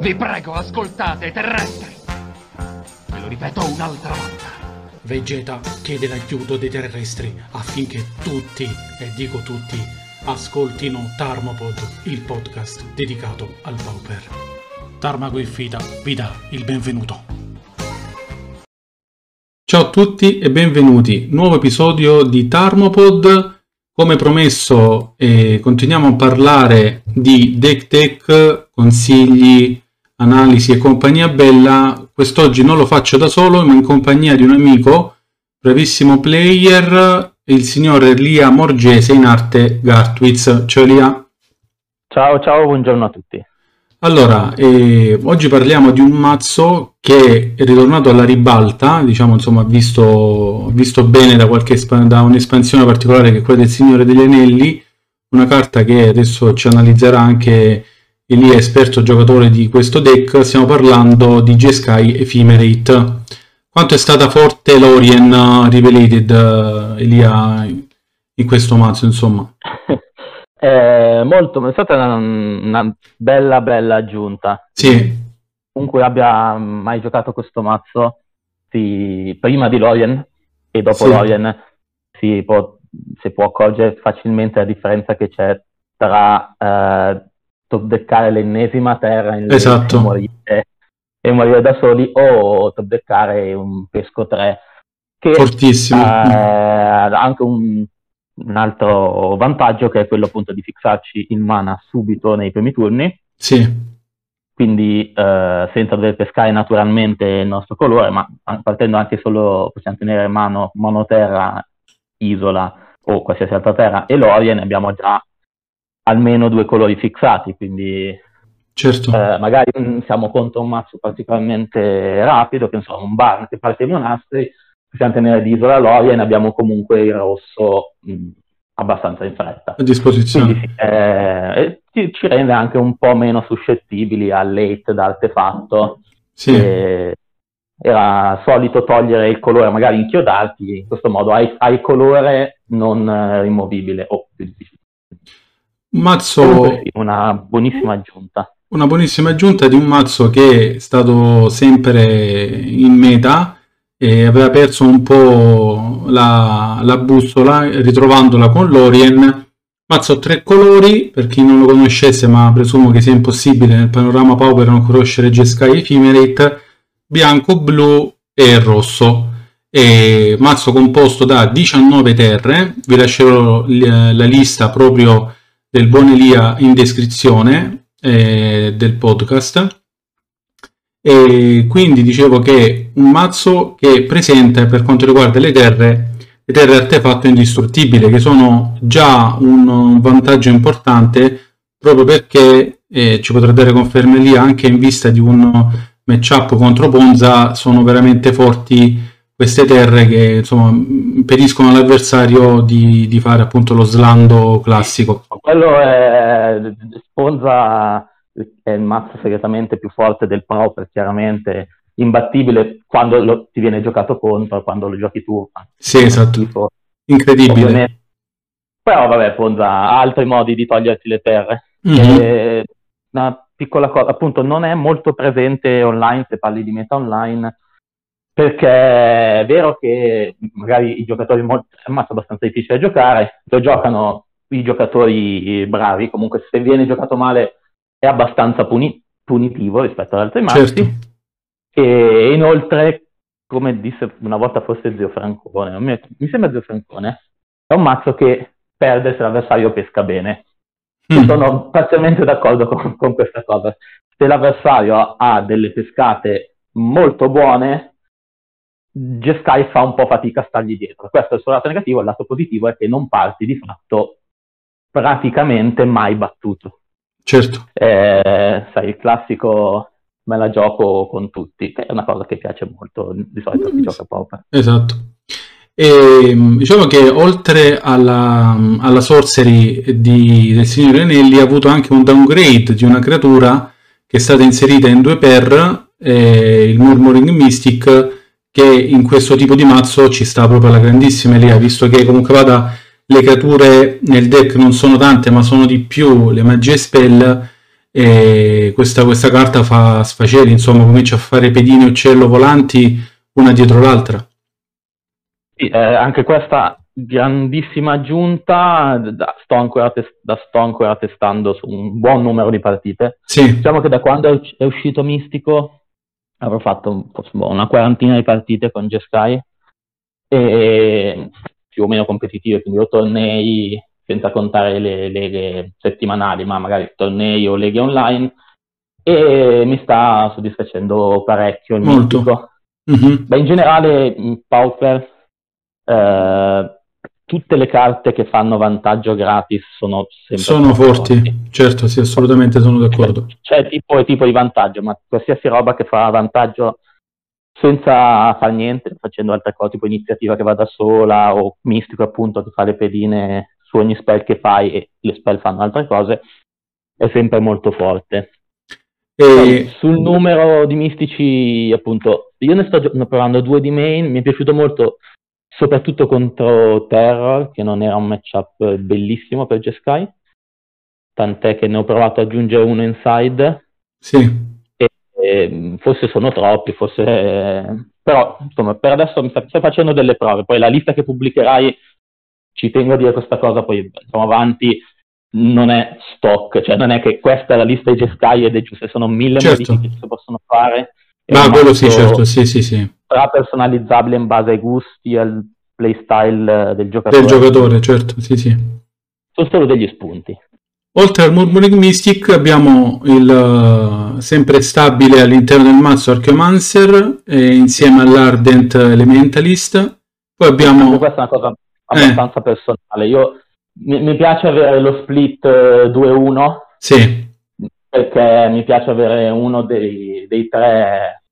Vi prego, ascoltate, terrestri. Ve lo ripeto un'altra volta. Vegeta chiede l'aiuto dei terrestri affinché tutti, e dico tutti, ascoltino Tarmopod, il podcast dedicato al Pauper. Tarmago Infida vi dà il benvenuto. Ciao a tutti e benvenuti. Nuovo episodio di Tarmopod. Come promesso, eh, continuiamo a parlare di deck tech, consigli, analisi e compagnia bella. Quest'oggi non lo faccio da solo, ma in compagnia di un amico, bravissimo player, il signor Elia Morgese in arte Gartwitz. Ciao Elia. Ciao, ciao, buongiorno a tutti. Allora, eh, oggi parliamo di un mazzo che è ritornato alla ribalta, diciamo, insomma, visto, visto bene da, qualche, da un'espansione particolare che è quella del Signore degli Anelli, una carta che adesso ci analizzerà anche Elia, esperto giocatore di questo deck, stiamo parlando di Jeskai Ephemerate. Quanto è stata forte l'Orien Revelated, Elia, in questo mazzo, insomma? è molto, è stata una, una, bella, bella aggiunta. Sì. Comunque abbia mai giocato questo mazzo, si, prima di Lorien e dopo sì. Lorien si può, si può, accorgere facilmente la differenza che c'è tra eh, top deckare l'ennesima terra in esatto. e, morire, e morire da soli o top deckare un pesco 3 che Fortissimo. ha eh, anche un un altro vantaggio che è quello appunto di fissarci in mana subito nei primi turni. Sì. Quindi eh, senza dover pescare naturalmente il nostro colore, ma partendo anche solo, possiamo tenere in mano monoterra, isola o qualsiasi altra terra e l'Orien abbiamo già almeno due colori fissati, quindi certo. eh, magari siamo contro un mazzo particolarmente rapido, che insomma un bar che parte ai monasteri, possiamo tenere di isola Lorien, abbiamo comunque il rosso mh, abbastanza in fretta. A disposizione. Quindi, eh, ci, ci, rende anche un po' meno suscettibili al late da artefatto. Sì. Eh, era solito togliere il colore, magari inchiodarti, in questo modo hai, hai colore non eh, rimovibile o più difficile. Mazzo... Una buonissima aggiunta. Una buonissima aggiunta di un mazzo che è stato sempre in meta e aveva perso un po' la, la bussola ritrovandola con l'Orien. Mazzo tre colori, per chi non lo conoscesse, ma presumo che sia impossibile nel panorama Pauper non conoscere G-Sky Ephemerate, bianco, blu e rosso. E mazzo composto da 19 terre, vi lascerò la lista proprio del buon Elia in descrizione eh, del podcast. E quindi dicevo che un mazzo che presenta per quanto riguarda le terre le terre artefatto indistruttibile che sono già un vantaggio importante proprio perché eh, ci potrà dare conferme lì anche in vista di un matchup contro Ponza sono veramente forti queste terre che insomma impediscono all'avversario di, di fare appunto lo slando classico quello è Ponza è il mazzo segretamente più forte del Pauper, chiaramente imbattibile quando lo, ti viene giocato contro, quando lo giochi tu. Sì, esatto. Tipo, Incredibile. Ovviamente. Però vabbè, Ponza ha altri modi di toglierti le terre. Mm-hmm. una piccola cosa, appunto, non è molto presente online se parli di meta online, perché è vero che magari i giocatori molto, è un mazzo abbastanza difficile da giocare, lo giocano i giocatori bravi, comunque se viene giocato male è abbastanza puni- punitivo rispetto ad altri mazzi. Certo. E inoltre, come disse una volta forse Zio Francone, mi, mi sembra Zio Francone, è un mazzo che perde se l'avversario pesca bene. Mm. Sono parzialmente d'accordo con, con, questa cosa. Se l'avversario ha delle pescate molto buone, Jeskai fa un po' fatica a stargli dietro. Questo è il suo lato negativo, il lato positivo è che non parti di fatto praticamente mai battuto. Certo. Eh, sai, il classico me la gioco con tutti, che è una cosa che piace molto di solito chi gioca Pauper. Esatto. E, diciamo che oltre alla, alla sorcery di, del signore Anelli ha avuto anche un downgrade di una creatura che è stata inserita in 2 per eh, il Murmuring Mystic che in questo tipo di mazzo ci sta proprio alla grandissima Elia visto che comunque vada le creature nel deck non sono tante ma sono di più le magie spell e questa, questa carta fa sfaceli, insomma, comincia a fare pedine uccello volanti una dietro l'altra. Sì, eh, anche questa grandissima aggiunta, da, sto ancora, test- da, sto ancora testando su un buon numero di partite. Sì. Diciamo che da quando è, uscito Mistico avrò fatto una quarantina di partite con Jeskai e più o meno competitive, quindi o tornei senza contare le leghe settimanali, ma magari tornei o leghe online e mi sta soddisfacendo parecchio il Molto. Mm-hmm. Beh, in generale in Pauper eh, tutte le carte che fanno vantaggio gratis sono sempre sono forti. Certo, sì, assolutamente sono d'accordo. C'è tipo e tipo di vantaggio, ma qualsiasi roba che fa vantaggio senza fare niente, facendo altre cose, tipo iniziativa che va da sola o mistico appunto che fa le pedine su ogni spell che fai e le spell fanno altre cose, è sempre molto forte. E... Sul numero di mistici, appunto, io ne sto provando due di main, mi è piaciuto molto soprattutto contro Terror, che non era un matchup bellissimo per Jeskai, tant'è che ne ho provato ad aggiungere uno inside. Sì. E, e, forse sono troppi, forse... però insomma per adesso mi sta, sto facendo delle prove, poi la lista che pubblicherai, ci tengo a dire questa cosa, poi andiamo avanti, non è stock, cioè non è che questa è la lista di Jeskai ed è giusta, sono mille certo. modifiche che si possono fare. Ma quello sì, certo, sì, sì, sì sarà personalizzabile in base ai gusti e al playstyle del giocatore. Del giocatore, certo, sì, sì. Sono solo degli spunti. Oltre al Murmuring Mystic abbiamo il uh, sempre stabile all'interno del mazzo Archeomancer eh, insieme all'Ardent Elementalist. Poi abbiamo... Questa è una cosa abbastanza eh. personale. Io, mi, mi, piace avere lo split 2-1. Sì. Perché mi piace avere uno dei, dei tre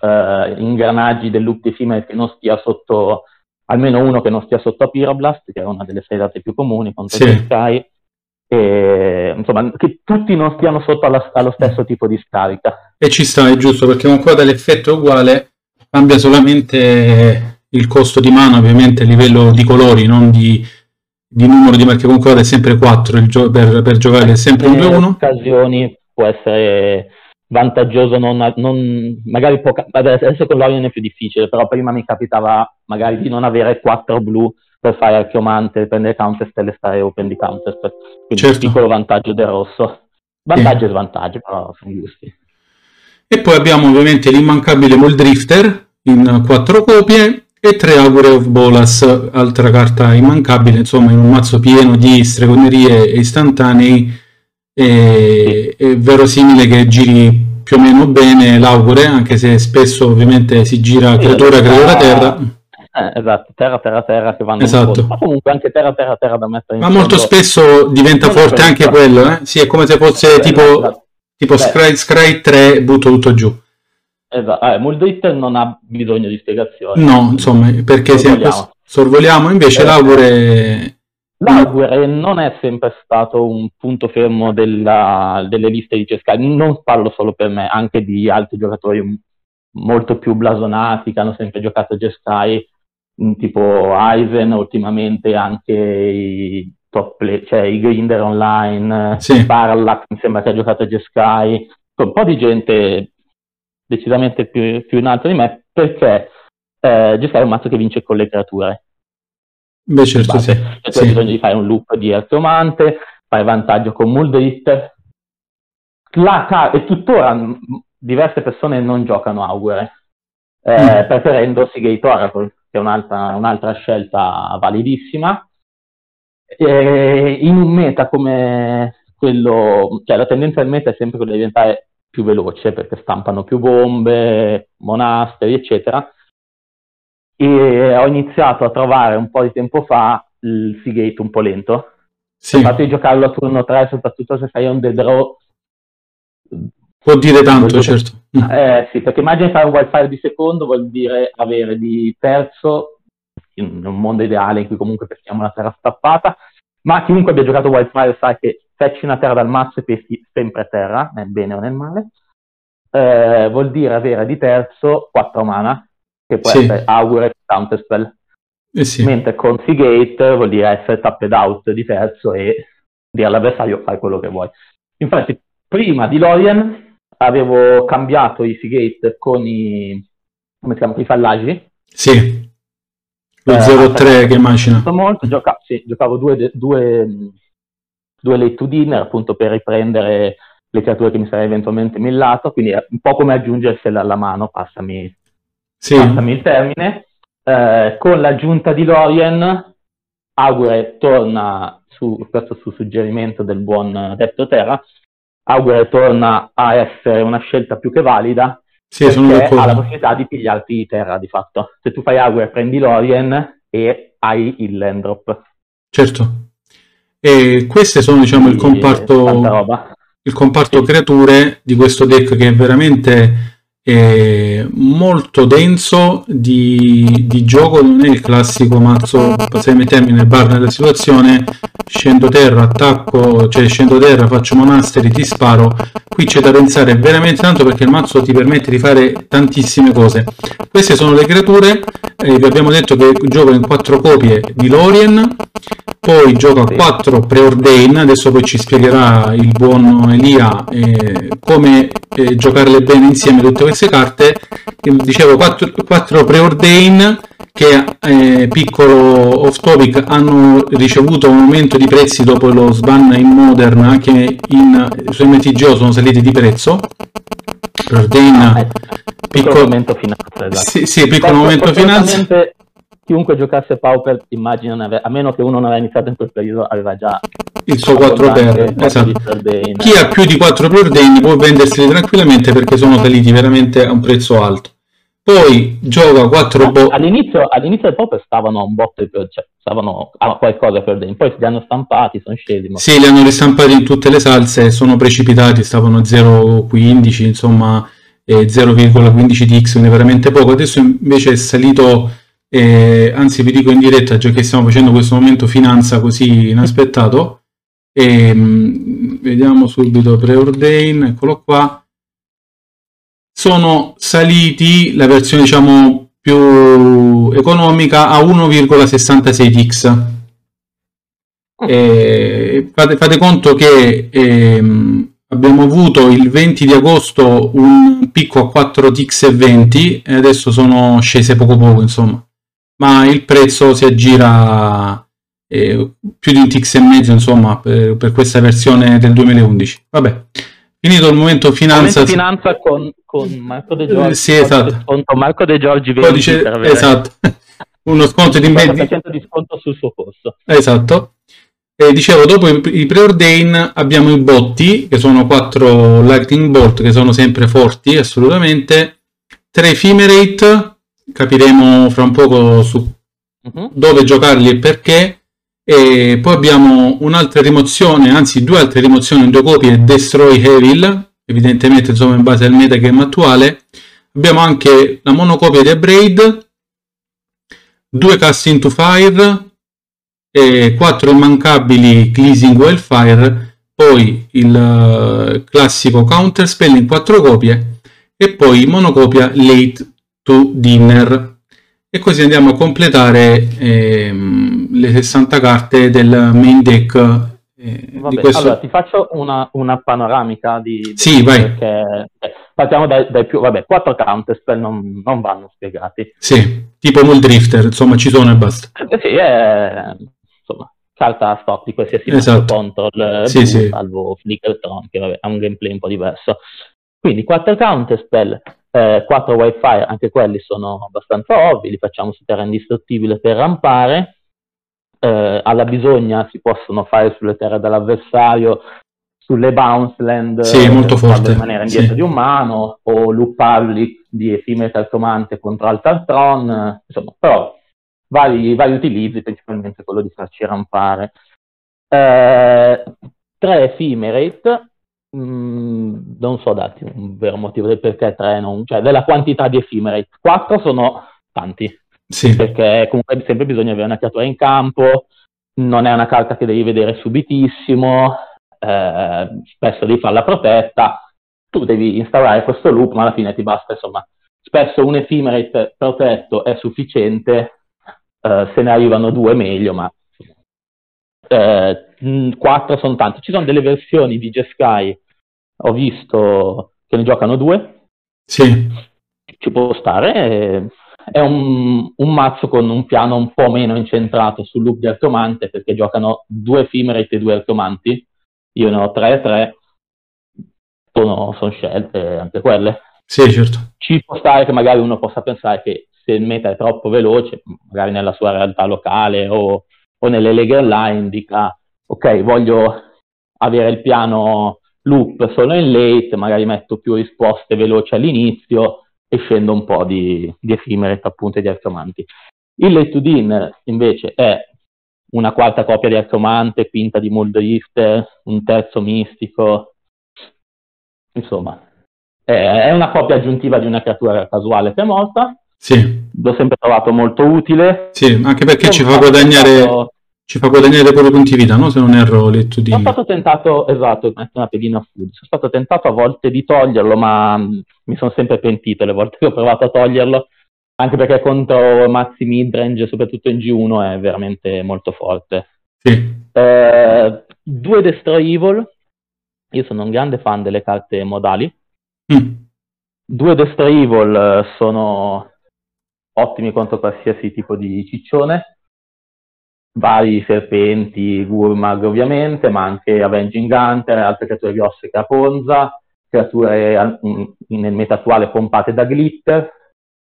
eh, ingranaggi del loop di female che non stia sotto, almeno uno che non stia sotto a Pyroblast, che è una delle date più comuni contro sì. Sky, e insomma che tutti non stiano sotto alla, allo stesso tipo di scarica. E ci sta, è giusto, perché con qua l'effetto è uguale, cambia solamente il costo di mana, ovviamente a livello di colori, non di, di numero di perché comunque è sempre 4 gio- per, per, giocare è sempre un 2-1. In occasioni può essere vantaggioso non, non magari poca, adesso con l'Orion è più difficile, però prima mi capitava magari di non avere quattro blu per fare archiomante, prendere counterspell e stare open di counterspell. Quindi certo. piccolo vantaggio del rosso. Vantaggio e svantaggio, però sono giusti. E poi abbiamo ovviamente l'immancabile Muldrifter in quattro copie e tre Augure of Bolas, altra carta immancabile, insomma in un mazzo pieno di stregonerie istantanei e, è verosimile che giri più o meno bene l'augure, anche se spesso ovviamente si gira creatura, creatura, terra. Eh, esatto, terra, terra, terra che vanno esatto. ma comunque anche terra, terra, terra da mettere in Ma molto spesso diventa non forte anche quello, eh? Sì, è come se fosse eh, tipo, esatto. tipo Scry, Scry 3, butto tutto giù. Esatto, eh, Muldritter non ha bisogno di spiegazioni. No, insomma, perché sorvoliamo, sorvoliamo invece eh, l'augure L'Augure non è sempre stato un punto fermo della, delle liste di Cescai, non parlo solo per me, anche di altri giocatori molto più blasonati che hanno sempre giocato a Jeskai, tipo Aizen, ultimamente anche i top play, cioè i Grinder online, sì. Parallax mi sembra che ha giocato a Jeskai, un po' di gente decisamente più, più in alto di me, perché eh, Jeskai è un mazzo che vince con le creature Beh, certo, sì. Cioè, sì. hai bisogno di fare un loop di archeomante, fai vantaggio con Muldrit. La, e tuttora diverse persone non giocano Augure, eh, mm. preferendo Seagate Oracle, che è un'altra, un'altra scelta validissima. E in un meta come quello, cioè la tendenza del meta è sempre quella di diventare più veloce perché stampano più bombe, monasteri, eccetera e ho iniziato a trovare un po' di tempo fa il Seagate un po' lento. Sì. Il fatto di giocarlo a turno 3, soprattutto se fai un dead draw, può dire tanto, certo. Eh, sì, perché immagini fare un wildfire di secondo vuol dire avere di terzo, in un mondo ideale in cui comunque peschiamo una terra stappata, ma chiunque abbia giocato wildfire sa che fecci una terra dal mazzo e peschi sempre terra, nel bene o nel male, eh, vuol dire avere di terzo 4 mana, che può sì. essere Augure e Counterspell. Eh sì. Mentre con Seagate vuol dire essere tapped out di terzo e dire all'avversario fai quello che vuoi. Infatti prima di Lorien avevo cambiato i Seagate con i, come si chiama, i fallaggi. Sì, lo eh, 03 che immagino. Molto, gioca- sì, giocavo due, due, due late to dinner appunto per riprendere le creature che mi sarei eventualmente millato, quindi è un po' come aggiungersele alla mano, passami, sì. passami il termine. Eh, con l'aggiunta di Lorien, Augure torna su, questo su suggerimento del buon Detto Terra, Augure torna a essere una scelta più che valida sì, ha la possibilità di pigliarti terra di fatto. Se tu fai Augure prendi Lorien e hai il land drop. Certo. E queste sono diciamo il comparto, il comparto creature di questo deck che è veramente è molto denso di, di, gioco, non è il classico mazzo, passami termine, bar nella situazione, scendo terra, attacco, cioè scendo terra, faccio monasteri, ti sparo. Qui c'è da pensare veramente tanto perché il mazzo ti permette di fare tantissime cose. Queste sono le creature, eh, vi abbiamo detto che gioco in quattro copie di Lorien, poi gioca 4 preordain, adesso poi ci spiegherà il buon Elia eh, come eh, giocarle bene insieme tutte queste carte. Dicevo 4, 4 preordain che eh, piccolo off topic hanno ricevuto un aumento di prezzi dopo lo sban in modern anche in, su MTGO sono saliti di prezzo preordain ah, piccolo aumento finanza esatto. sì, sì piccolo aumento finanza chiunque giocasse Pauper immagino, a meno che uno non aveva iniziato in quel periodo, aveva già il suo 4 per esatto. chi ha più di 4 preordini può venderseli tranquillamente perché sono saliti veramente a un prezzo alto. Poi gioca 4 bo- all'inizio, all'inizio del Pauper stavano a un botto cioè stavano a qualcosa per ordini poi li hanno stampati sono scesi ma... sì li hanno ristampati in tutte le salse sono precipitati stavano a 0,15 insomma 0,15 di X quindi veramente poco. Adesso invece è salito e, anzi, vi dico in diretta, già che stiamo facendo questo momento finanza così inaspettato. E, mh, vediamo subito preordain, eccolo qua. Sono saliti la versione diciamo più economica a 1,66x. E fate, fate, conto che ehm, abbiamo avuto il 20 di agosto un picco a 4x e 20 e adesso sono scese poco poco insomma ma il prezzo si aggira eh, più di un tix e mezzo insomma per, per, questa versione del 2011 vabbè finito il momento finanza momento finanza con, con Marco De Giorgi. sì, esatto. sconto Marco De Giorgi Codice, esatto. Uno sconto di mezzo di sconto sul suo costo esatto. E dicevo dopo i, preordain abbiamo i botti che sono quattro lightning bolt che sono sempre forti assolutamente. Tre ephemerate capiremo fra un poco su uh-huh. dove giocarli e perché. E poi abbiamo un'altra rimozione, anzi due altre rimozioni in due copie, Destroy Evil, evidentemente insomma in base al metagame attuale. Abbiamo anche la monocopia di Abrade, due Cast into Fire, e quattro immancabili Cleasing Wildfire, poi il uh, classico Counterspell in quattro copie e poi monocopia Late to Dinner e così andiamo a completare ehm, le 60 carte del main deck eh, Vabbè, questo... allora ti faccio una, una panoramica di, di sì, vai. Perché, eh, partiamo dai, dai, più vabbè, quattro counterspell non, non vanno spiegati sì, tipo Muldrifter insomma ci sono e basta eh, sì, è insomma carta stop di qualsiasi esatto. control sì, sì. salvo Flickertron che vabbè, ha un gameplay un po' diverso quindi quattro counterspell eh, 4 Wi-Fi, anche quelli sono abbastanza ovvi, li facciamo su terra indistruttibile per rampare. Eh, alla bisogna si possono fare sulle terre dell'avversario, sulle bounce land sì, molto forte. rimanere indietro sì. di un mano, o lupparli di effimere calcomante contro Altartron, insomma, però vari, vari utilizzi, principalmente quello di farci rampare. Eh, tre Ephemerate, Mm, non so darti un vero motivo del perché 3, non, cioè della quantità di effimeri. 4 sono tanti, sì. perché comunque sempre bisogna avere una creatura in campo, non è una carta che devi vedere subitissimo, eh, spesso devi farla protetta, tu devi instaurare questo loop, ma alla fine ti basta, insomma, spesso un ephemerate protetto è sufficiente, eh, se ne arrivano due meglio, ma eh, 4 sono tanti. Ci sono delle versioni di Jeskai ho visto che ne giocano due. Sì. Ci può stare. È un, un, mazzo con un piano un po' meno incentrato sul loop di Arcomante perché giocano due Ephemerate e due Arcomanti. Io ne ho tre e tre. Sono, sono scelte anche quelle. Sì, certo. Ci può stare che magari uno possa pensare che se il meta è troppo veloce, magari nella sua realtà locale o, o nelle leghe online, dica ok, voglio avere il piano loop solo in late, magari metto più risposte veloci all'inizio e scendo un po' di, di effimere appunto e di arcomanti. Il late to din invece è una quarta copia di arcomante, quinta di Muldrifter, un terzo mistico, insomma, è una copia aggiuntiva di una creatura casuale che è morta. Sì. L'ho sempre trovato molto utile. Sì, anche perché ci fa guadagnare stato... ci fa guadagnare pure punti vita, no? Se non erro letto di... Sono stato tentato, esatto, una pedina food. Sono stato tentato a volte di toglierlo, ma mi sono sempre pentito le volte che ho provato a toglierlo, anche perché contro mazzi midrange, soprattutto in G1, è veramente molto forte. Sì. Eh, due Destroy Evil. Io sono un grande fan delle carte modali Mm. Due Destroy Evil eh, sono ottimi contro qualsiasi tipo di ciccione, vari serpenti, Gurmag ovviamente, ma anche Avenging Hunter, altre creature grosse che ha Ponza, creature nel meta attuale pompate da glitter.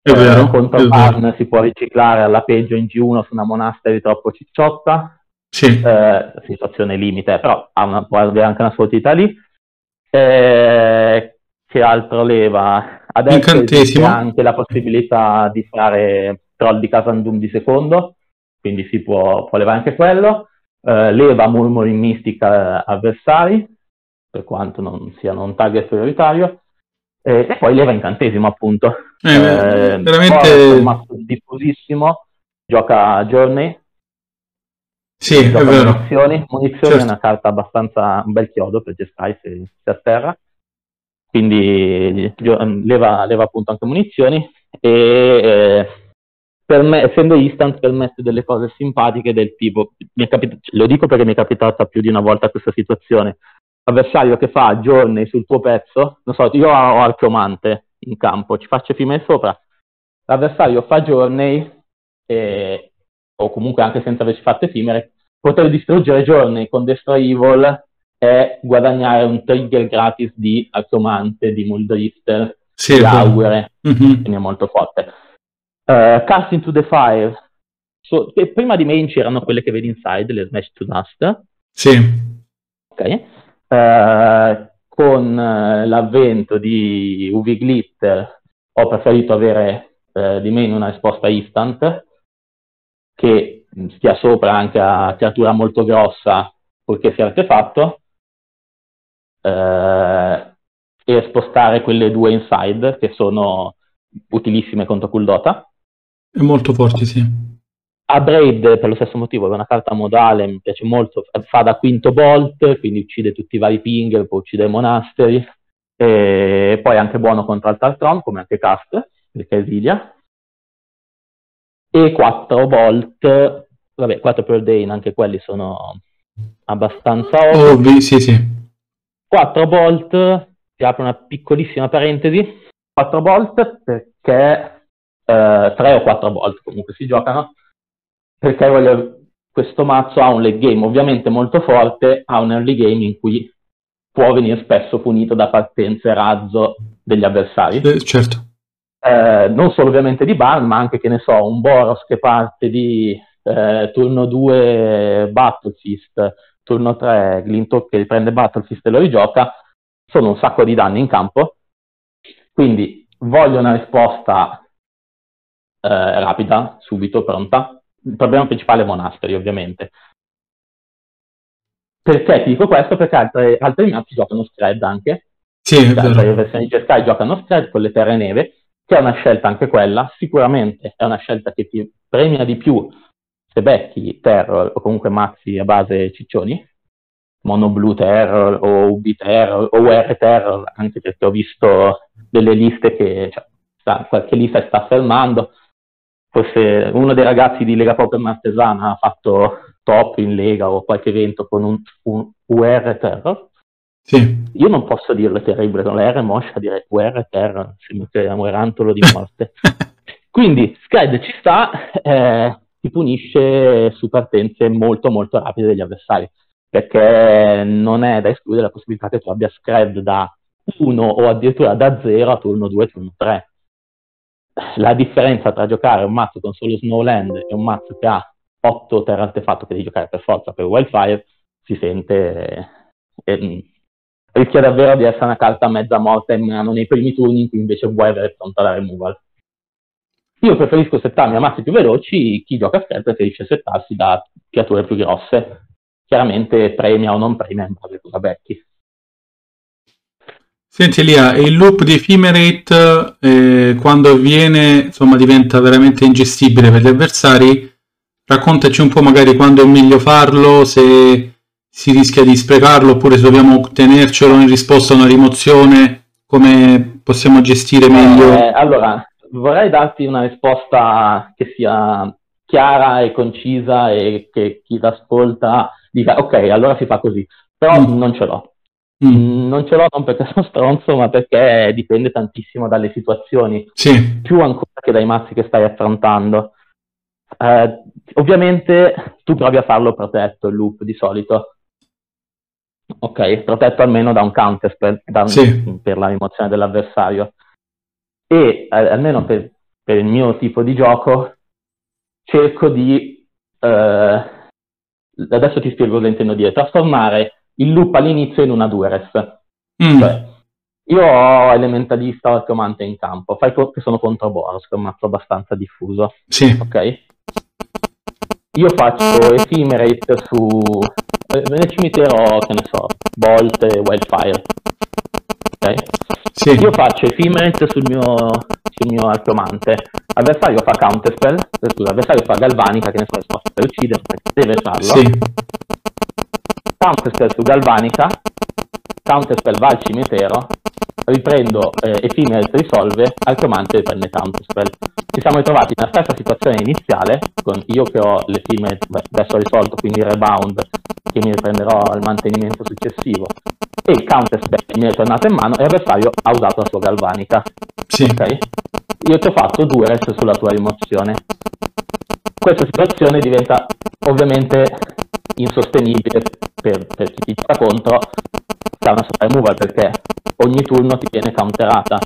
È vero, contro Barn si può riciclare alla peggio in G1 su una monasteri troppo cicciotta. Sì. Eh, situazione limite, però ha una, può avere anche una sua utilità lì. Eh, che altro leva? Adesso c'è anche la possibilità di fare troll di Casandum di secondo, quindi si può, può levare anche quello. Uh, leva Murmuring Mistica avversari, per quanto non siano un target prioritario, e, e poi leva incantesimo appunto. Eh, eh, veramente... un diffusissimo, gioca Journey, sì, gioca è vero. munizioni, munizioni certo. è una carta abbastanza un bel chiodo per Jeskai se, se a terra quindi leva, leva appunto anche munizioni e eh, per me, essendo instant permette delle cose simpatiche del tipo, capita- lo dico perché mi è capitata più di una volta questa situazione, avversario che fa giorni sul tuo pezzo, non so, io ho archeomante in campo, ci faccio fime sopra, l'avversario fa giorni e, o comunque anche senza averci fatto effimere, poter distruggere giorni con Destroy Evil è guadagnare un trigger gratis di Arcomante, di Muldrifter, sì, di Augure, quindi è molto forte. Uh, Cast into the Fire, so, prima di main c'erano quelle che vedi inside, le Smash to Dust. Sì. Ok. Uh, con uh, l'avvento di UV Glitter ho preferito avere uh, di meno una risposta instant che stia sopra anche a creatura molto grossa purché sia artefatto eh, e spostare quelle due inside che sono utilissime contro Kuldota. È molto forti, sì. A Braid per lo stesso motivo è una carta modale, mi piace molto, fa da quinto bolt, quindi uccide tutti i vari ping, può uccidere i monasteri, e poi è anche buono contro Altartron, come anche Cast, perché esilia. E 4 bolt, vabbè, 4 per Dane, anche quelli sono abbastanza ovvi. Ovvi, sì, sì. 4 volt, ti apro una piccolissima parentesi, 4 volt perché eh, 3 o 4 volt comunque si giocano, perché voglio, questo mazzo ha un late game ovviamente molto forte, ha un early game in cui può venire spesso punito da partenze razzo degli avversari. Eh, certo. Eh, non solo ovviamente di Barn, ma anche che ne so, un Boros che parte di eh, turno 2 Battlefist, turno 3 Glintok che riprende Battlefist e lo rigioca, sono un sacco di danni in campo, quindi voglio una risposta eh, rapida, subito, pronta. Il problema principale è Monasteri, ovviamente. Perché ti dico questo? Perché altre, altri mazzi giocano Scred anche. Sì, cioè, altre versioni di Sky giocano Scred con le terre neve, che è una scelta anche quella, sicuramente è una scelta che ti premia di più se becchi terror o comunque mazzi a base ciccioni, mono blue terror o UB terror o UR terror, anche perché ho visto delle liste che cioè, sta, qualche lista sta fermando. Forse uno dei ragazzi di Lega Poker Martesana ha fatto top in Lega o qualche evento con un, un UR terror. Sì. Io non posso dirle terribile, con la R moscia direi guerra e terra, sembra che è un erantolo di morte. Quindi Scred ci sta, eh, ti punisce su partenze molto molto rapide degli avversari, perché non è da escludere la possibilità che tu abbia Scred da 1 o addirittura da 0 a turno 2, turno 3. La differenza tra giocare un mazzo con solo Snowland e un mazzo che ha 8 terra artefatto che devi giocare per forza per Wildfire si sente eh, rischia davvero di essere una carta mezza morta in mano nei primi turni in cui invece vuoi avere pronta la removal. Io preferisco settarmi a mazzi più veloci, chi gioca a scherzo preferisce settarsi da creature più grosse. Chiaramente premia o non premia in base a cosa becchi. Senti Elia, il loop di Ephemerate eh, quando avviene insomma diventa veramente ingestibile per gli avversari. Raccontaci un po' magari quando è meglio farlo, se si rischia di sprecarlo oppure se dobbiamo tenercelo in risposta a una rimozione, come possiamo gestire meglio? Eh, allora, vorrei darti una risposta che sia chiara e concisa e che chi l'ascolta dica ok, allora si fa così, però mm. non ce l'ho. Mm. Non ce l'ho non perché sono stronzo, ma perché dipende tantissimo dalle situazioni, sì. più ancora che dai mazzi che stai affrontando. Eh, ovviamente tu provi a farlo protetto il loop di solito, ok, protetto almeno da un counter per, da, sì. per la rimozione dell'avversario e eh, almeno per, per, il mio tipo di gioco cerco di eh, adesso ti spiego cosa intendo dire trasformare il loop all'inizio in una Dures mm. cioè io ho elementalista o arcomante in campo fai co- che sono contro Boros che è un mazzo abbastanza diffuso sì. ok io faccio ephemerate su nel cimitero che ne so Bolt e Wildfire ok sì. Io faccio Ephemerate sul mio, sul mio arcomante, l'avversario fa Counterspell, scusa, l'avversario fa Galvanica, che ne so, risposta per uccidere, deve farlo. Sì. Counterspell su Galvanica, Counterspell va al cimitero, riprendo eh, Ephemerate risolve, arcomante prende Counterspell. Ci siamo ritrovati nella stessa situazione iniziale, con io che ho l'Ephemerate, adesso risolto, quindi rebound, che mi riprenderò al mantenimento successivo, e il counter spell mi è tornato in mano e l'avversario ha usato la sua galvanica. Sì. Okay? Io ti ho fatto due rest sulla tua rimozione. Questa situazione diventa ovviamente insostenibile per, per chi ti gioca contro, c'è una sorta removal perché ogni turno ti viene counterata.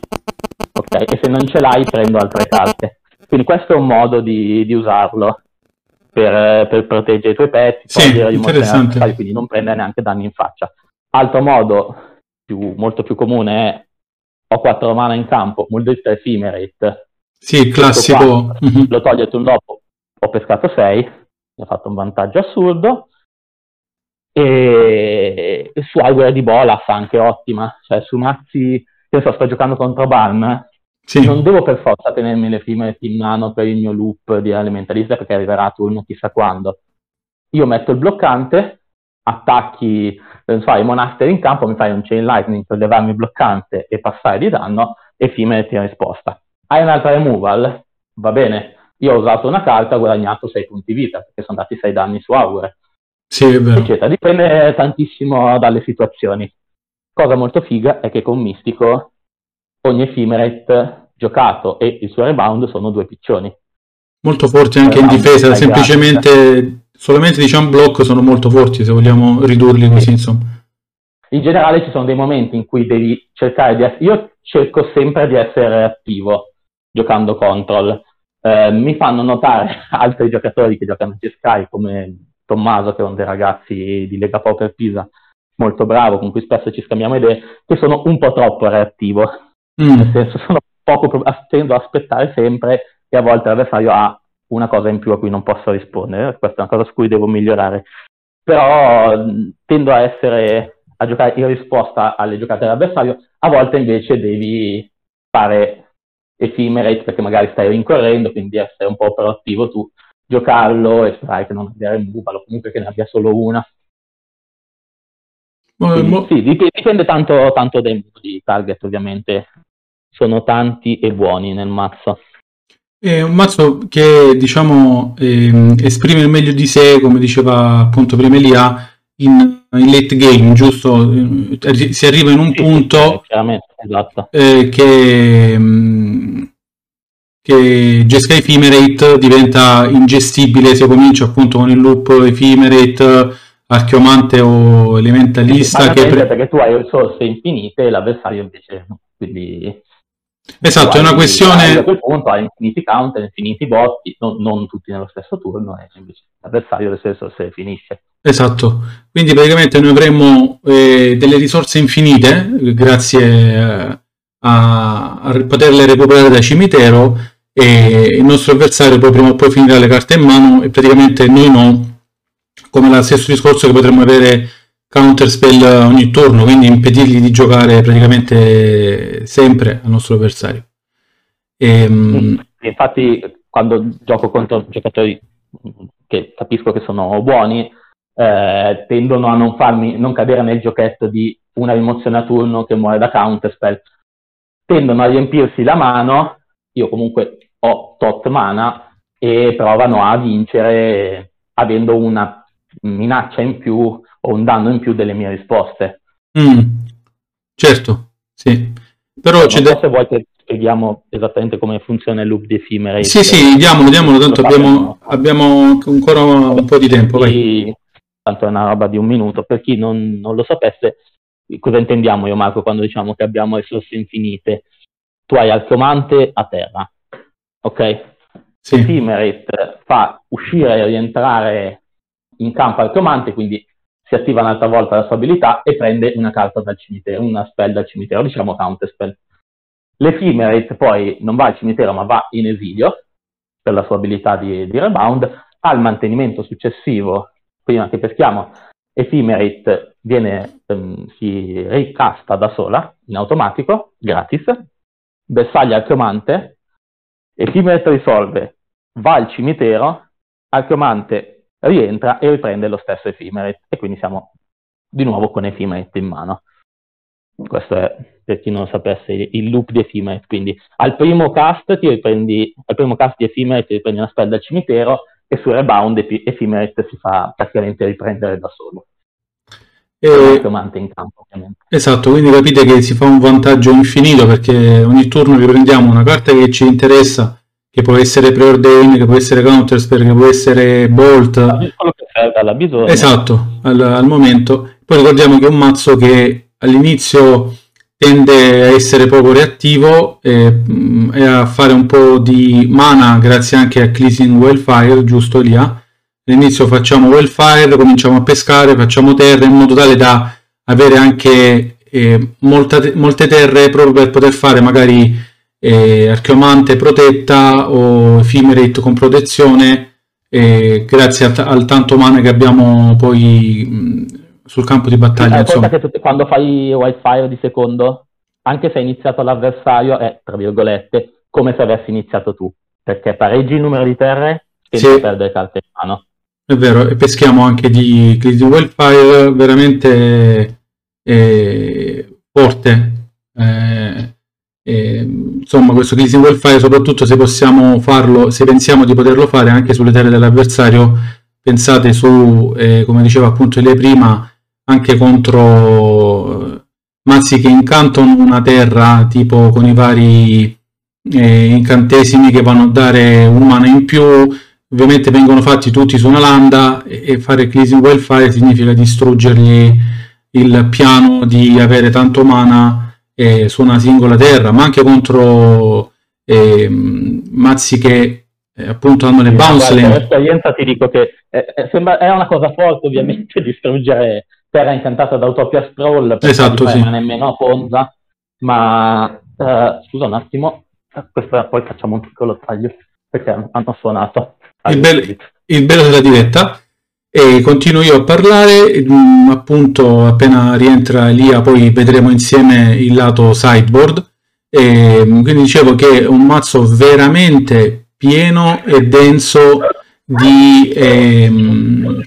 Ok? E se non ce l'hai prendo altre carte. Quindi questo è un modo di, di usarlo. Per, per, proteggere i tuoi pezzi, sì, interessante. quindi non prendere neanche danni in faccia. Altro modo più, molto più comune è ho 4 mana in campo, Mulder Ephemerate. Sì, classico. Qua, mhm. lo toglie il turno dopo, ho pescato 6, mi ha fatto un vantaggio assurdo. E su Augura di Bola fa anche ottima, cioè su mazzi, io so, sto giocando contro Balm, sì. non devo per forza tenermi le prime in mano per il mio loop di elementalista perché arriverà a turno chissà quando. Io metto il bloccante, attacchi non so, i monasteri in campo, mi fai un chain lightning per levarmi il bloccante e passare di danno, e effimere in risposta. Hai un'altra removal? Va bene, io ho usato una carta, ho guadagnato 6 punti vita, perché sono dati 6 danni su Aure. Sì. Eccetera. Dipende tantissimo dalle situazioni. Cosa molto figa è che con Mistico ogni Ephemerate giocato e il suo rebound sono due piccioni. Molto forti anche in difesa, semplicemente solamente diciamo blocco sono molto forti se vogliamo ridurli così insomma. In generale ci sono dei momenti in cui devi cercare di essere, io cerco sempre di essere attivo giocando control. Eh, mi fanno notare altri giocatori che giocano a Sky come Tommaso che è uno dei ragazzi di Lega Poker Pisa molto bravo con cui spesso ci scambiamo idee che sono un po' troppo reattivo mm. nel senso sono poco tendo a aspettare sempre e a volte l'avversario ha una cosa in più a cui non posso rispondere, questa è una cosa su cui devo migliorare. Però tendo a essere a giocare in risposta alle giocate dell'avversario, a volte invece devi fare ephemerate perché magari stai rincorrendo, quindi essere un po' proattivo tu, giocarlo e che non abbia removal o comunque che ne abbia solo una. Quindi, sì, dipende tanto, tanto dai di target, ovviamente. Sono tanti e buoni nel mazzo. È un mazzo che diciamo eh, esprime il meglio di sé, come diceva appunto prima Elia, in, in late game, giusto? Eh, si arriva in un punto esatto. eh, che, mm, che Jeskai Ephemerate diventa ingestibile se comincia appunto con il loop Ephemerate, Archeomante o Elementalista. Che pre... perché tu hai risorse infinite e l'avversario invece no. Quindi Esatto, è una questione... A quel punto hai infiniti counter, infiniti botti, non, non, tutti nello stesso turno, e invece l'avversario le risorse finisce. Esatto, quindi praticamente noi avremmo eh, delle risorse infinite, grazie eh, a, a, poterle recuperare dal cimitero, e il nostro avversario poi prima o poi finirà le carte in mano e praticamente noi no, come lo stesso discorso che potremmo avere counter spell ogni turno, quindi impedirgli di giocare praticamente sempre al nostro avversario. E, ehm, Infatti, quando gioco contro giocatori che capisco che sono buoni, eh, tendono a non, farmi, non cadere nel giochetto di una rimozione a turno che muore da counter spell. Tendono a riempirsi la mano, io comunque ho tot mana, e provano a vincere avendo una minaccia in più o un danno in più delle mie risposte. Mm, certo, sì. Però non c'è da... se vuoi che spieghiamo esattamente come funziona il loop di effimere. Sì, sì, diamolo, diamolo, tanto abbiamo, abbiamo, ancora un po' di tempo. Vai. Tanto è una roba di un minuto. Per chi non, non lo sapesse, cosa intendiamo io Marco quando diciamo che abbiamo risorse infinite? Tu hai Archeomante a terra, ok? Sì. Ephemerate fa uscire e rientrare in campo Archeomante, quindi si attiva un'altra volta la sua abilità e prende una carta dal cimitero, una spell dal cimitero, diciamo counterspell. L'Ephemerate poi non va al cimitero ma va in esilio per la sua abilità di, di rebound, al mantenimento successivo, prima che peschiamo, Ephemerate viene, um, si ricasta da sola, in automatico, gratis, bersaglio archeomante, Ephemerate risolve, va al cimitero, archeomante rientra e riprende lo stesso Ephemerate e quindi siamo di nuovo con Ephemerate in mano. Questo è per chi non sapesse il loop di Ephemerate, quindi al primo cast ti riprendi, al primo cast di Ephemerate ti riprendi una spell dal cimitero e sul rebound Ephemerate si fa praticamente riprendere da solo. E... in campo, ovviamente. Esatto, quindi capite che si fa un vantaggio infinito perché ogni turno riprendiamo una carta che ci interessa che può essere preordain, che può essere counterspell, che può essere bolt. Quello che serve alla bisogna. Esatto, al, al, momento. Poi ricordiamo che è un mazzo che all'inizio tende a essere poco reattivo e, e a fare un po' di mana grazie anche a Cleasing Wildfire, giusto Elia? All'inizio facciamo Wildfire, cominciamo a pescare, facciamo terre in modo tale da avere anche eh, molta, molte terre proprio per poter fare magari eh, archeomante protetta o ephemerate con protezione eh, grazie al, al, tanto mana che abbiamo poi mh, sul campo di battaglia. Sì, che tu, quando fai wildfire di secondo, anche se hai iniziato l'avversario, è tra virgolette come se avessi iniziato tu, perché pareggi il numero di terre e sì. perdere carte in mano. È vero, e peschiamo anche di, di wildfire veramente eh, forte. Eh, e, insomma, questo cleansing wildfire, soprattutto se possiamo farlo, se pensiamo di poterlo fare anche sulle terre dell'avversario, pensate su, eh, come diceva appunto lei prima, anche contro eh, mazzi che incantano una terra, tipo con i vari eh, incantesimi che vanno a dare un mana in più, ovviamente vengono fatti tutti su una landa e, fare cleansing wildfire significa distruggergli il piano di avere tanto mana eh, su una singola terra, ma anche contro eh, mazzi che eh, appunto hanno le sì, bounce lane. L'esperienza ti dico che è, è, sembra, è, una cosa forte ovviamente distruggere terra incantata da Utopia Scroll perché esatto, sì. non è nemmeno Ponza, ma uh, scusa un attimo, questa, poi facciamo un piccolo taglio perché hanno suonato. Il, be- il bello della diretta e continuo io a parlare, mm, appunto appena rientra Elia poi vedremo insieme il lato sideboard, e mm, quindi dicevo che è un mazzo veramente pieno e denso di... Ehm,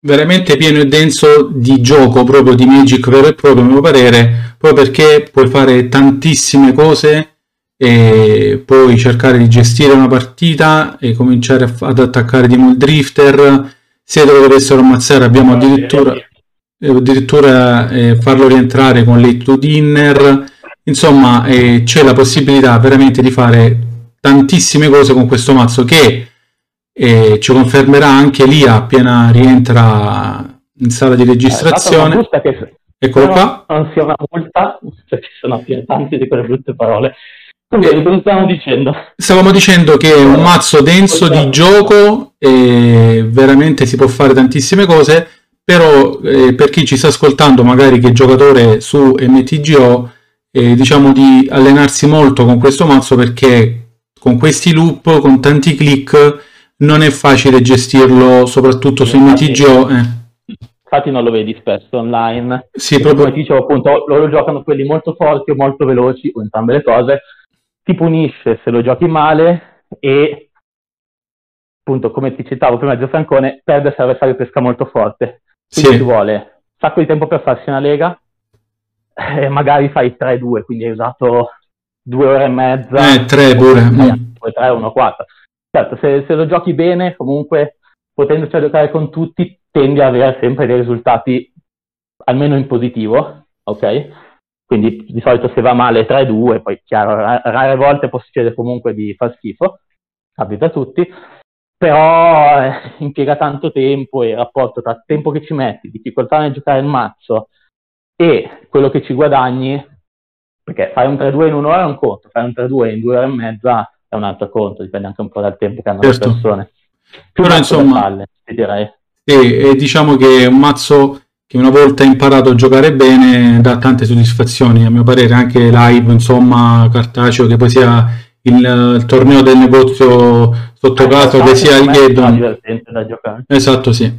veramente pieno e denso di gioco proprio di Magic vero e proprio a mio parere proprio perché puoi fare tantissime cose e poi cercare di gestire una partita e cominciare ad attaccare di Drifter se lo dovessero ammazzare abbiamo addirittura, addirittura eh, farlo rientrare con late to dinner, insomma eh, c'è la possibilità veramente di fare tantissime cose con questo mazzo che eh, ci confermerà anche lì appena rientra in sala di registrazione. Eh, che... Eccolo qua. Non sia una multa, perché sono più tante di quelle brutte parole. Quindi, cosa stavamo dicendo? Stavamo dicendo che è un mazzo denso di gioco e veramente si può fare tantissime cose, però eh, per chi ci sta ascoltando, magari che è giocatore su MTGO, eh, diciamo di allenarsi molto con questo mazzo perché con questi loop, con tanti click, non è facile gestirlo, soprattutto su MTGO. Eh. Infatti non lo vedi spesso online. Sì, proprio... Come dicevo appunto, loro giocano quelli molto forti o molto veloci, o entrambe le cose, ti punisce se lo giochi male e appunto come ti citavo prima Gio Francone perde se l'avversario pesca molto forte. Quindi sì. ci vuole un sacco di tempo per farsi una lega. E magari fai 3-2 quindi hai usato due ore e mezza. Eh, tre pure mm. 3 1 4 certo se, se, lo giochi bene comunque potendoci a giocare con tutti tendi ad avere sempre dei risultati almeno in positivo ok quindi di solito se va male 3-2, poi chiaro, rare volte può succedere comunque di far schifo, capita a tutti, però eh, impiega tanto tempo e il rapporto tra tempo che ci metti, difficoltà nel giocare il mazzo e quello che ci guadagni, perché fare un 3-2 in un'ora è un conto, fare un 3-2 in due ore e mezza è un altro conto, dipende anche un po' dal tempo che hanno certo. le persone. Più però insomma, palle, direi. E, e diciamo che è un mazzo che una volta imparato a giocare bene dà tante soddisfazioni, a mio parere anche live, insomma, cartaceo, che poi sia il, il torneo del negozio sotto eh, casa, che sia il Geddon. divertente da giocare. Esatto, sì.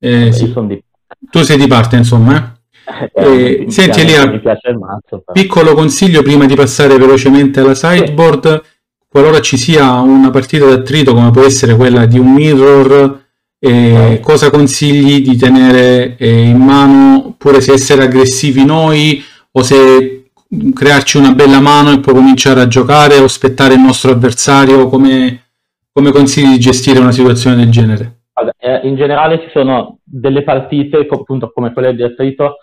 Eh, sì. Di... Tu sei di parte, insomma, eh? Eh, eh senti Elia, mazzo, piccolo consiglio prima di passare velocemente alla sideboard, sì. qualora ci sia una partita d'attrito come può essere quella di un mirror eh, cosa consigli di tenere eh, in mano, oppure se essere aggressivi noi o se crearci una bella mano e poi cominciare a giocare o aspettare il nostro avversario? Come, come consigli di gestire una situazione del genere? Eh, in generale ci sono delle partite, appunto come quelle di attrito,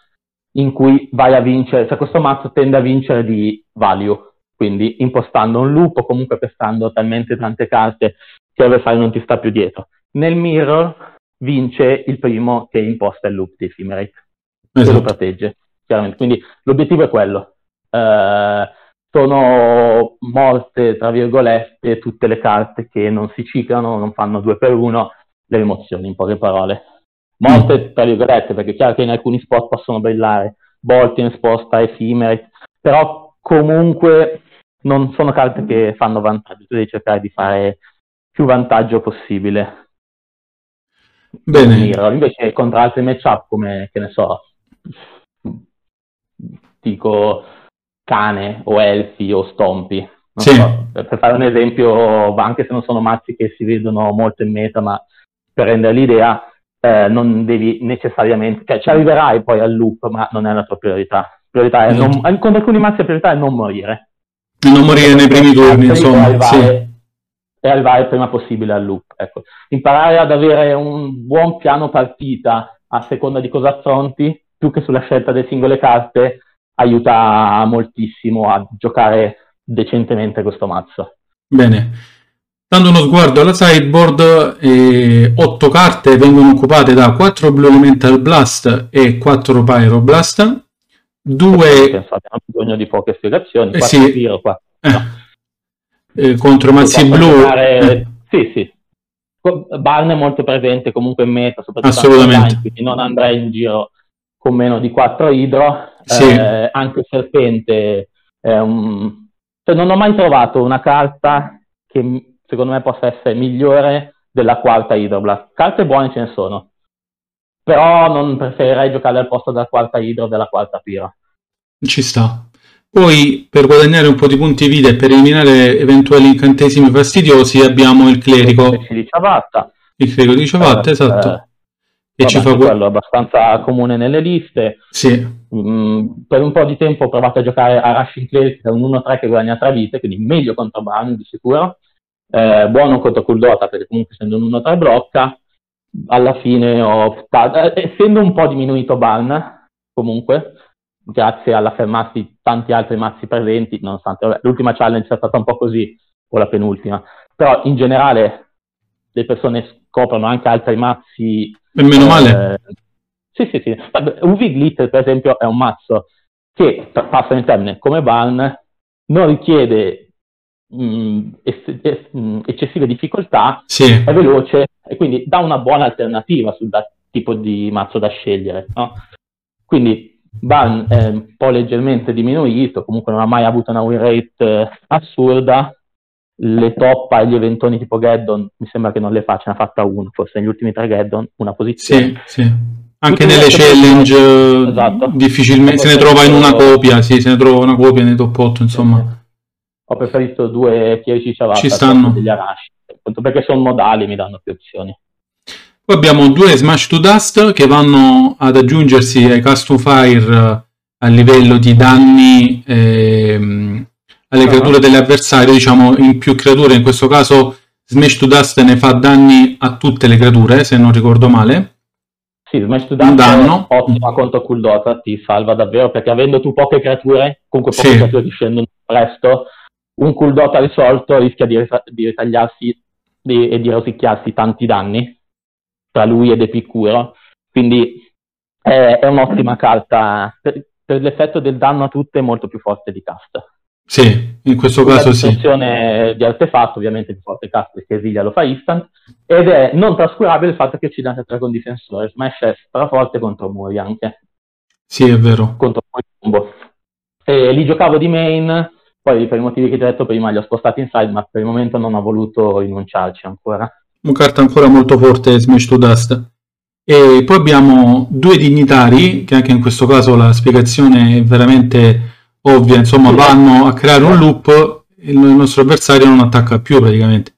in cui vai a vincere, cioè questo mazzo tende a vincere di value, quindi impostando un loop o comunque pestando talmente tante carte che l'avversario non ti sta più dietro. Nel mirror vince il primo che imposta il loop di Ephemerate, esatto. lo protegge, chiaramente. Quindi l'obiettivo è quello. Uh, sono morte, tra virgolette, tutte le carte che non si ciclano, non fanno due per uno, le rimozioni, in poche parole. Morte, mm. tra virgolette, perché è chiaro che in alcuni spot possono brillare, Boltin, sposta, Ephemerate, però comunque non sono carte che fanno vantaggio, tu devi cercare di fare più vantaggio possibile. Bene. Mirror. Invece contro altri matchup come, che ne so, dico cane o elfi o stompi. Sì. So, per fare un esempio, anche se non sono mazzi che si vedono molto in meta, ma per rendere l'idea, eh, non devi necessariamente, cioè ci arriverai poi al loop, ma non è la tua priorità. priorità è non, esatto. con alcuni mazzi la priorità è non morire. Non morire nei primi turni, insomma. Sì e arrivare il prima possibile al loop. Ecco. Imparare ad avere un buon piano partita a seconda di cosa affronti, più che sulla scelta delle singole carte, aiuta moltissimo a giocare decentemente questo mazzo. Bene. Dando uno sguardo alla sideboard, eh, 8 carte vengono occupate da 4 Blue Elemental Blast e 4 Pyroblast. 2... Pensate, hanno bisogno di poche spiegazioni. 4 eh, sì. Pyro, 4. Eh eh, contro Mazzi Blu. Giocare... Eh. Sì, sì. Barn è molto presente comunque in meta, soprattutto Assolutamente. Online, quindi non andrei in giro con meno di 4 idro. Sì. Eh, anche Serpente è un... cioè, non ho mai trovato una carta che secondo me possa essere migliore della quarta idroblast. Carte buone ce ne sono, però non preferirei giocare al posto della quarta idro della quarta pira. Ci sta. Poi per guadagnare un po' di punti vita e per eliminare eventuali incantesimi fastidiosi abbiamo il clerico. di ciabatta. Il clerico di ciabatta, eh, esatto. Eh, e ci fa quello abbastanza comune nelle liste. Sì. Mm, per un po' di tempo ho provato a giocare a Rushing Cleric, che è un 1-3 che guadagna 3 vite, quindi meglio contro Brown di sicuro. Eh, buono contro Kuldota perché comunque essendo un 1-3 blocca. alla fine ho optato, eh, essendo un po' diminuito Barn, comunque, grazie all'affermarsi tanti altri mazzi presenti, nonostante vabbè, l'ultima challenge sia stata un po' così, o la penultima, però in generale le persone scoprono anche altri mazzi. E meno male. Eh, sì, sì, sì. UV Glitter, per esempio, è un mazzo che, passa in termine, come Barn, non richiede mh, mm, ess- ess- mh, mm, eccessive difficoltà, sì. è veloce e quindi dà una buona alternativa sul da- tipo di mazzo da scegliere. No? Quindi Barn è un po' leggermente diminuito, comunque non ha mai avuto una win rate eh, assurda. Le toppa e gli eventoni tipo Geddon mi sembra che non le faccia, ne ha fatta uno, forse negli ultimi tre Geddon, una posizione. Sì, sì. Anche nelle challenge esatto. difficilmente se ne trova in una copia, sì, se ne trova una copia nei top 8, insomma. Ho preferito due chierici ciabatta Ci stanno. degli arashi, perché sono modali, mi danno più opzioni. Poi abbiamo due Smash to Dust che vanno ad aggiungersi ai Custom Fire eh, a livello di danni ehm, alle uh-huh. creature dell'avversario, diciamo in più creature, in questo caso Smash to Dust ne fa danni a tutte le creature, se non ricordo male. Sì, Smash to Dust un danno. ottima contro Kuldota, ti salva davvero, perché avendo tu poche creature, comunque poche sì. creature ti scendono presto, un Kuldota risolto rischia di, di ritagliarsi di, e di rosicchiarsi tanti danni tra lui ed Epicuro, quindi è, è un'ottima carta, per, per, l'effetto del danno a tutte è molto più forte di cast. Sì, in questo Con caso sì. di artefatto, ovviamente di forte cast perché Esiglia lo fa instant, ed è non trascurabile il fatto che uccida anche tre con difensore, Smash è straforte contro muri anche. Sì, è vero. Contro combo. E li giocavo di main, poi per i motivi che ti ho detto prima li ho spostati inside, ma per il momento non ho voluto rinunciarci ancora una carta ancora molto forte Smash to Dust. E poi abbiamo due dignitari, che anche in questo caso la spiegazione è veramente ovvia, insomma vanno a creare un loop, il nostro avversario non attacca più praticamente.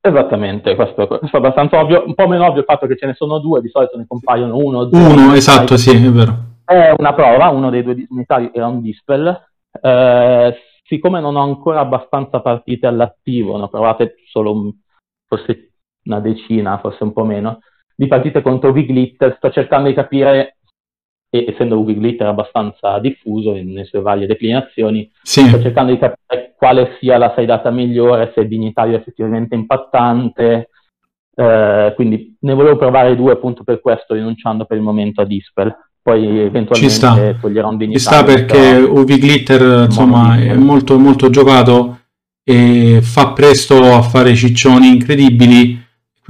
Esattamente, questo, questo, è abbastanza ovvio, un po' meno ovvio il fatto che ce ne sono due, di solito ne compaiono uno. Due, uno, esatto, sì, è vero. È una prova, uno dei due dignitari era un dispel. Eh, siccome non ho ancora abbastanza partite all'attivo, ne ho provate solo forse una decina, forse un po' meno, di partite contro Viglitter. Sto cercando di capire, e, essendo Viglitter abbastanza diffuso nelle sue varie declinazioni, sì. sto cercando di capire quale sia la sidata migliore, se il dignitario è effettivamente impattante. Eh, quindi ne volevo provare due appunto per questo, rinunciando per il momento a Dispel. Poi eventualmente toglierò un dignitario. Ci sta perché UV Glitter insomma, è molto, molto giocato e fa presto a fare ciccioni incredibili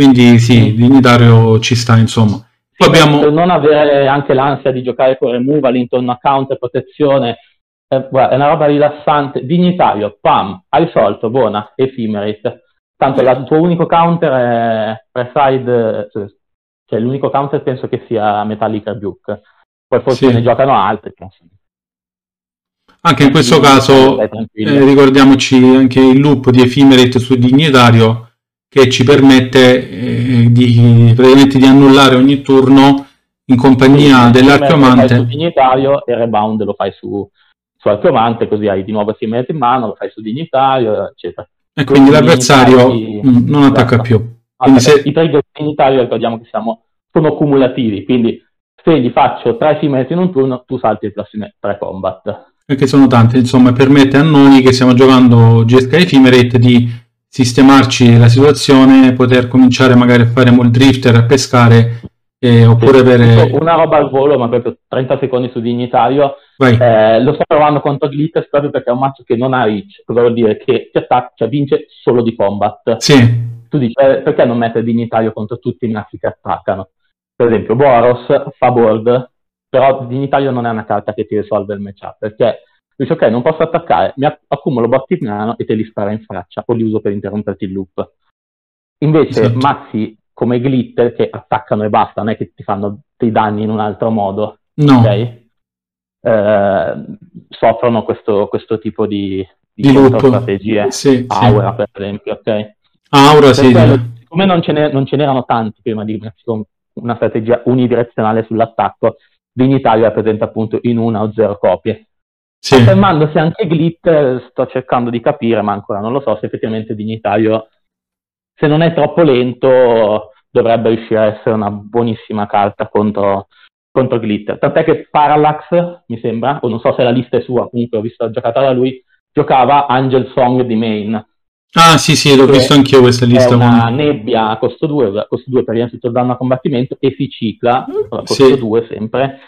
quindi sì, dignitario ci sta, insomma. Poi abbiamo... Per non avere anche l'ansia di giocare con removal intorno a counter protezione, eh, guarda, è una roba rilassante. Dignitario, pam, hai risolto, buona, ephemerate. Tanto il tuo unico counter è preside, cioè l'unico counter penso che sia Metallic Rebuke. Poi forse sì. ne giocano altri. Anche in questo caso, eh, ricordiamoci anche il loop di Ephemerate su Dignitario che ci permette eh, di, praticamente di annullare ogni turno in compagnia sì, dell'archeomante. Lo fai su dignitario e rebound lo fai su, su archeomante, così hai di nuovo 6 metri in mano, lo fai su dignitario, eccetera. E quindi, quindi l'avversario mm, non attacca esatto. più. Quindi se... I trigger dignitario ricordiamo che siamo, sono cumulativi, quindi se gli faccio 3 simmetri in un turno, tu salti le prossime 3 combat. Perché sono tante, insomma, permette a noi che stiamo giocando GSK Ephemerate di sistemarci la situazione, poter cominciare magari a fare mall drifter, a pescare eh, oppure sì, avere... Una roba al volo, ma proprio 30 secondi su dignitario. Eh, lo sto provando contro Glitters proprio perché è un mazzo che non ha reach, cosa vuol dire? Che ti attacca, cioè vince solo di combat. Sì. Tu dici, eh, perché non mettere dignitario contro tutti i mazzi che attaccano? Per esempio, Boros fa board, però dignitario non è una carta che ti risolve il matchup, perché Dice ok, non posso attaccare, mi accumulo botti in mano e te li spara in faccia o li uso per interromperti il loop. Invece esatto. mazzi come glitter che attaccano e basta, non è che ti fanno dei danni in un altro modo. No. Okay? Eh, soffrono questo, questo, tipo di, di, di strategie. Sì, Aura, sì. per esempio, ok? Aura, per sì. Quello, siccome non ce, non ce, n'erano tanti prima di una strategia unidirezionale sull'attacco, Dignitario rappresenta appunto in una o zero copie. Sì. Affermandosi anche Glitter, sto cercando di capire, ma ancora non lo so se effettivamente Dignitario, se non è troppo lento, dovrebbe riuscire a essere una buonissima carta contro, contro Glitter. Tant'è che Parallax, mi sembra, o non so se la lista è sua, comunque ho visto la giocata da lui, giocava Angel Song di main. Ah sì sì, l'ho visto anch'io questa lista. È una con... nebbia a costo 2, costo 2 per il danno a combattimento e si cicla, a costo sì. 2 sempre,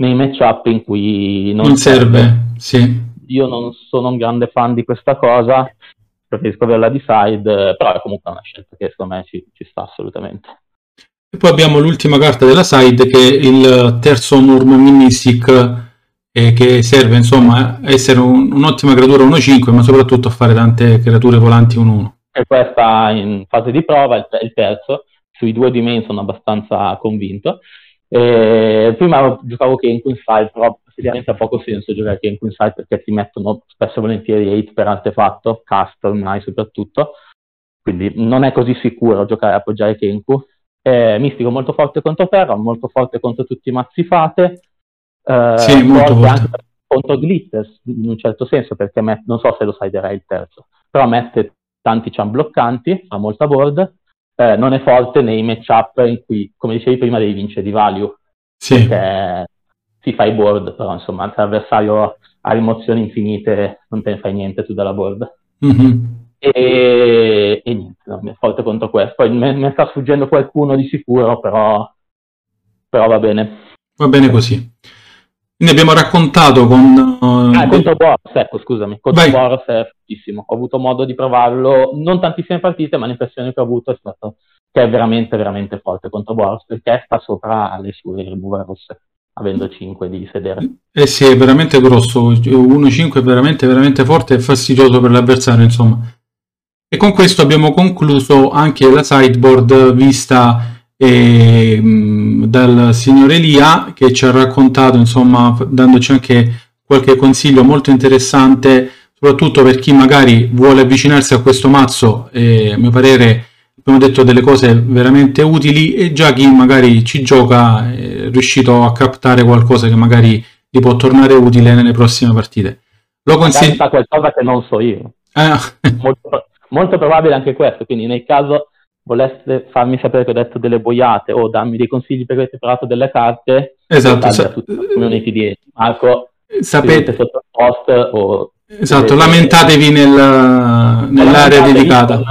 nei matchup in cui non, non serve. serve. Sì. Io non sono un grande fan di questa cosa, preferisco averla di side, però è comunque una scelta che secondo me ci, ci sta assolutamente. E poi abbiamo l'ultima carta della side che è il terzo Murm Mystic eh, che serve insomma a essere un, un'ottima creatura 1-5 ma soprattutto a fare tante creature volanti 1-1. E questa in fase di prova, il, il terzo, sui due di main sono abbastanza convinto. Eh, prima giocavo Kenku Inside, però effettivamente ha poco senso giocare Kenku Inside perché ti mettono spesso e volentieri 8 per artefatto, cast ormai soprattutto, quindi non è così sicuro giocare a appoggiare Kenku. È mistico molto forte contro terra, molto forte contro tutti i mazzi fate, eh, sì, molto forte. anche contro Glitters in un certo senso perché met- non so se lo sai il terzo, però mette tanti champ bloccanti, fa molta board, eh, non è forte nei matchup in cui, come dicevi prima, devi vincere di value. Sì. Perché si fa i board, però insomma, se l'avversario ha rimozioni infinite, non te ne fai niente tu dalla board. Mm-hmm. E, e, niente, no, è forte contro questo. Poi mi, mi, sta sfuggendo qualcuno di sicuro, però, però va bene. Va bene così. Quindi abbiamo raccontato con... Uh, ah, contro Boros, ecco, scusami. Contro Vai. Boros è fortissimo. Ho avuto modo di provarlo, non tantissime partite, ma l'impressione che ho avuto è stato che è veramente, veramente forte contro Boros, perché sta sopra le sue remover rosse, avendo 5 di sedere. Eh sì, è veramente grosso. 1-5 è veramente, veramente forte e fastidioso per l'avversario, insomma. E con questo abbiamo concluso anche la sideboard vista e, mh, dal signor Elia che ci ha raccontato, insomma, dandoci anche qualche consiglio molto interessante, soprattutto per chi magari vuole avvicinarsi a questo mazzo. E, a mio parere abbiamo detto delle cose veramente utili e già chi magari ci gioca è riuscito a captare qualcosa che magari gli può tornare utile nelle prossime partite. Lo consiglio... qualcosa che non so io. Ah. molto, molto probabile anche questo, quindi nel caso voleste farmi sapere che ho detto delle boiate o darmi dei consigli per avete preparato delle carte, esatto, sa- community di Marco, sapete sotto il post o esatto, lamentatevi nel, nell'area dedicata.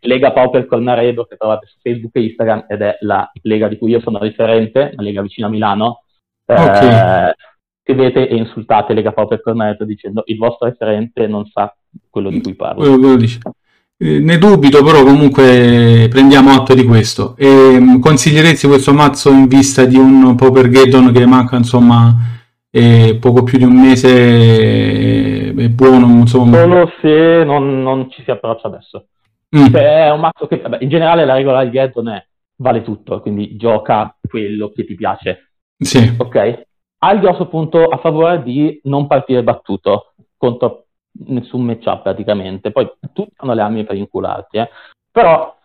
Lega Pauper Colnaredo che trovate su Facebook e Instagram ed è la lega di cui io sono riferente, la lega vicino a Milano. Okay. Eh, scrivete e insultate Lega Pauper Colnaredo dicendo il vostro referente non sa quello di cui parlo. Quello, quello dice. Eh, ne dubito, però comunque prendiamo atto di questo. E, mm, consiglieresti questo mazzo in vista di un Pauper Geddon che manca insomma eh, poco più di un mese? Eh, è buono, insomma. Solo se non, non ci si approccia adesso. Mm. Cioè, è un mazzo che, vabbè, in generale la regola del Geddon è vale tutto, quindi gioca quello che ti piace. Sì. Ok? Ha il grosso punto a favore di non partire battuto contro nessun matchup praticamente. Poi tutti hanno le armi per incularti, eh. però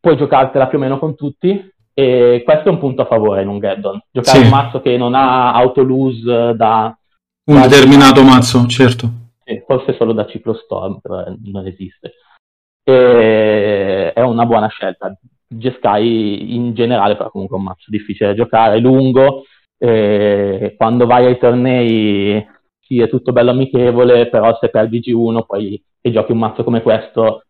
puoi giocartela più o meno con tutti e questo è un punto a favore in un Geddon. Giocare sì. un mazzo che non ha auto lose da... Un determinato mazzo, certo. Sì, forse solo da Ciclostorm, però non esiste. E è una buona scelta. Jeskai in generale, però comunque è un mazzo difficile da giocare, lungo, e quando vai ai tornei sì, è tutto bello amichevole, però se perdi G1 poi e giochi un mazzo come questo,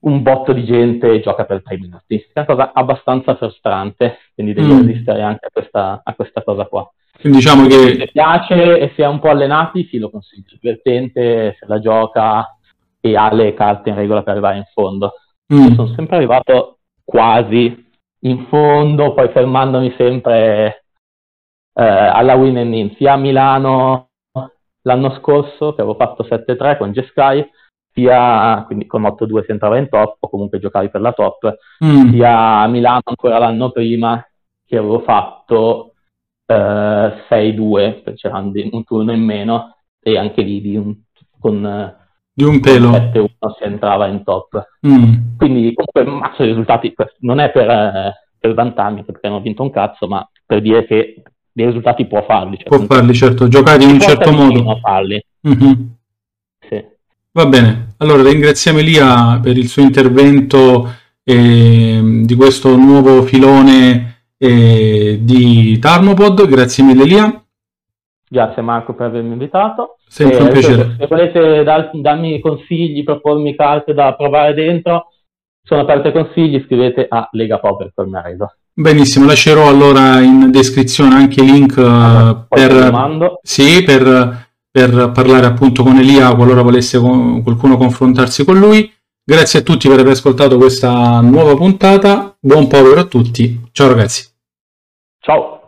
un botto di gente gioca per tre minuti. È una cosa abbastanza frustrante, quindi devi mm. resistere anche a questa, a questa, cosa qua. Quindi diciamo che... Se piace e si è un po' allenati, sì, lo consiglio. Divertente, se la gioca e ha le carte in regola per arrivare in fondo. Mm. Sono sempre arrivato quasi in fondo, poi fermandomi sempre eh, alla win and in, sia a Milano l'anno scorso che avevo fatto 7-3 con Jeskai, sia quindi con 8-2 si entrava in top o comunque giocavi per la top, mm. sia a Milano ancora l'anno prima che avevo fatto eh, 6-2, perché c'era un turno in meno e anche lì di un, con, di un pelo 7-1 si entrava in top. Mm. Quindi comunque mazzo di risultati, non è per, eh, per vantarmi perché non ho vinto un cazzo, ma per dire che dei risultati può farli. Cioè, può farli, certo, giocare in un certo modo. Farli. Mm-hmm. Sì. Va bene, allora ringraziamo Elia per il suo intervento eh, di questo nuovo filone eh, di Tarmopod. Grazie mille Lia. Grazie Marco per avermi invitato. Sempre un piacere. Se volete dar, darmi consigli, propormi carte da provare dentro, sono aperto ai consigli, scrivete a Lega Poker Colmaredo. Benissimo, lascerò allora in descrizione anche i link allora, per, sì, per, per, parlare appunto con Elia qualora volesse qualcuno confrontarsi con lui. Grazie a tutti per aver ascoltato questa nuova puntata. Buon povero a tutti. Ciao ragazzi. Ciao.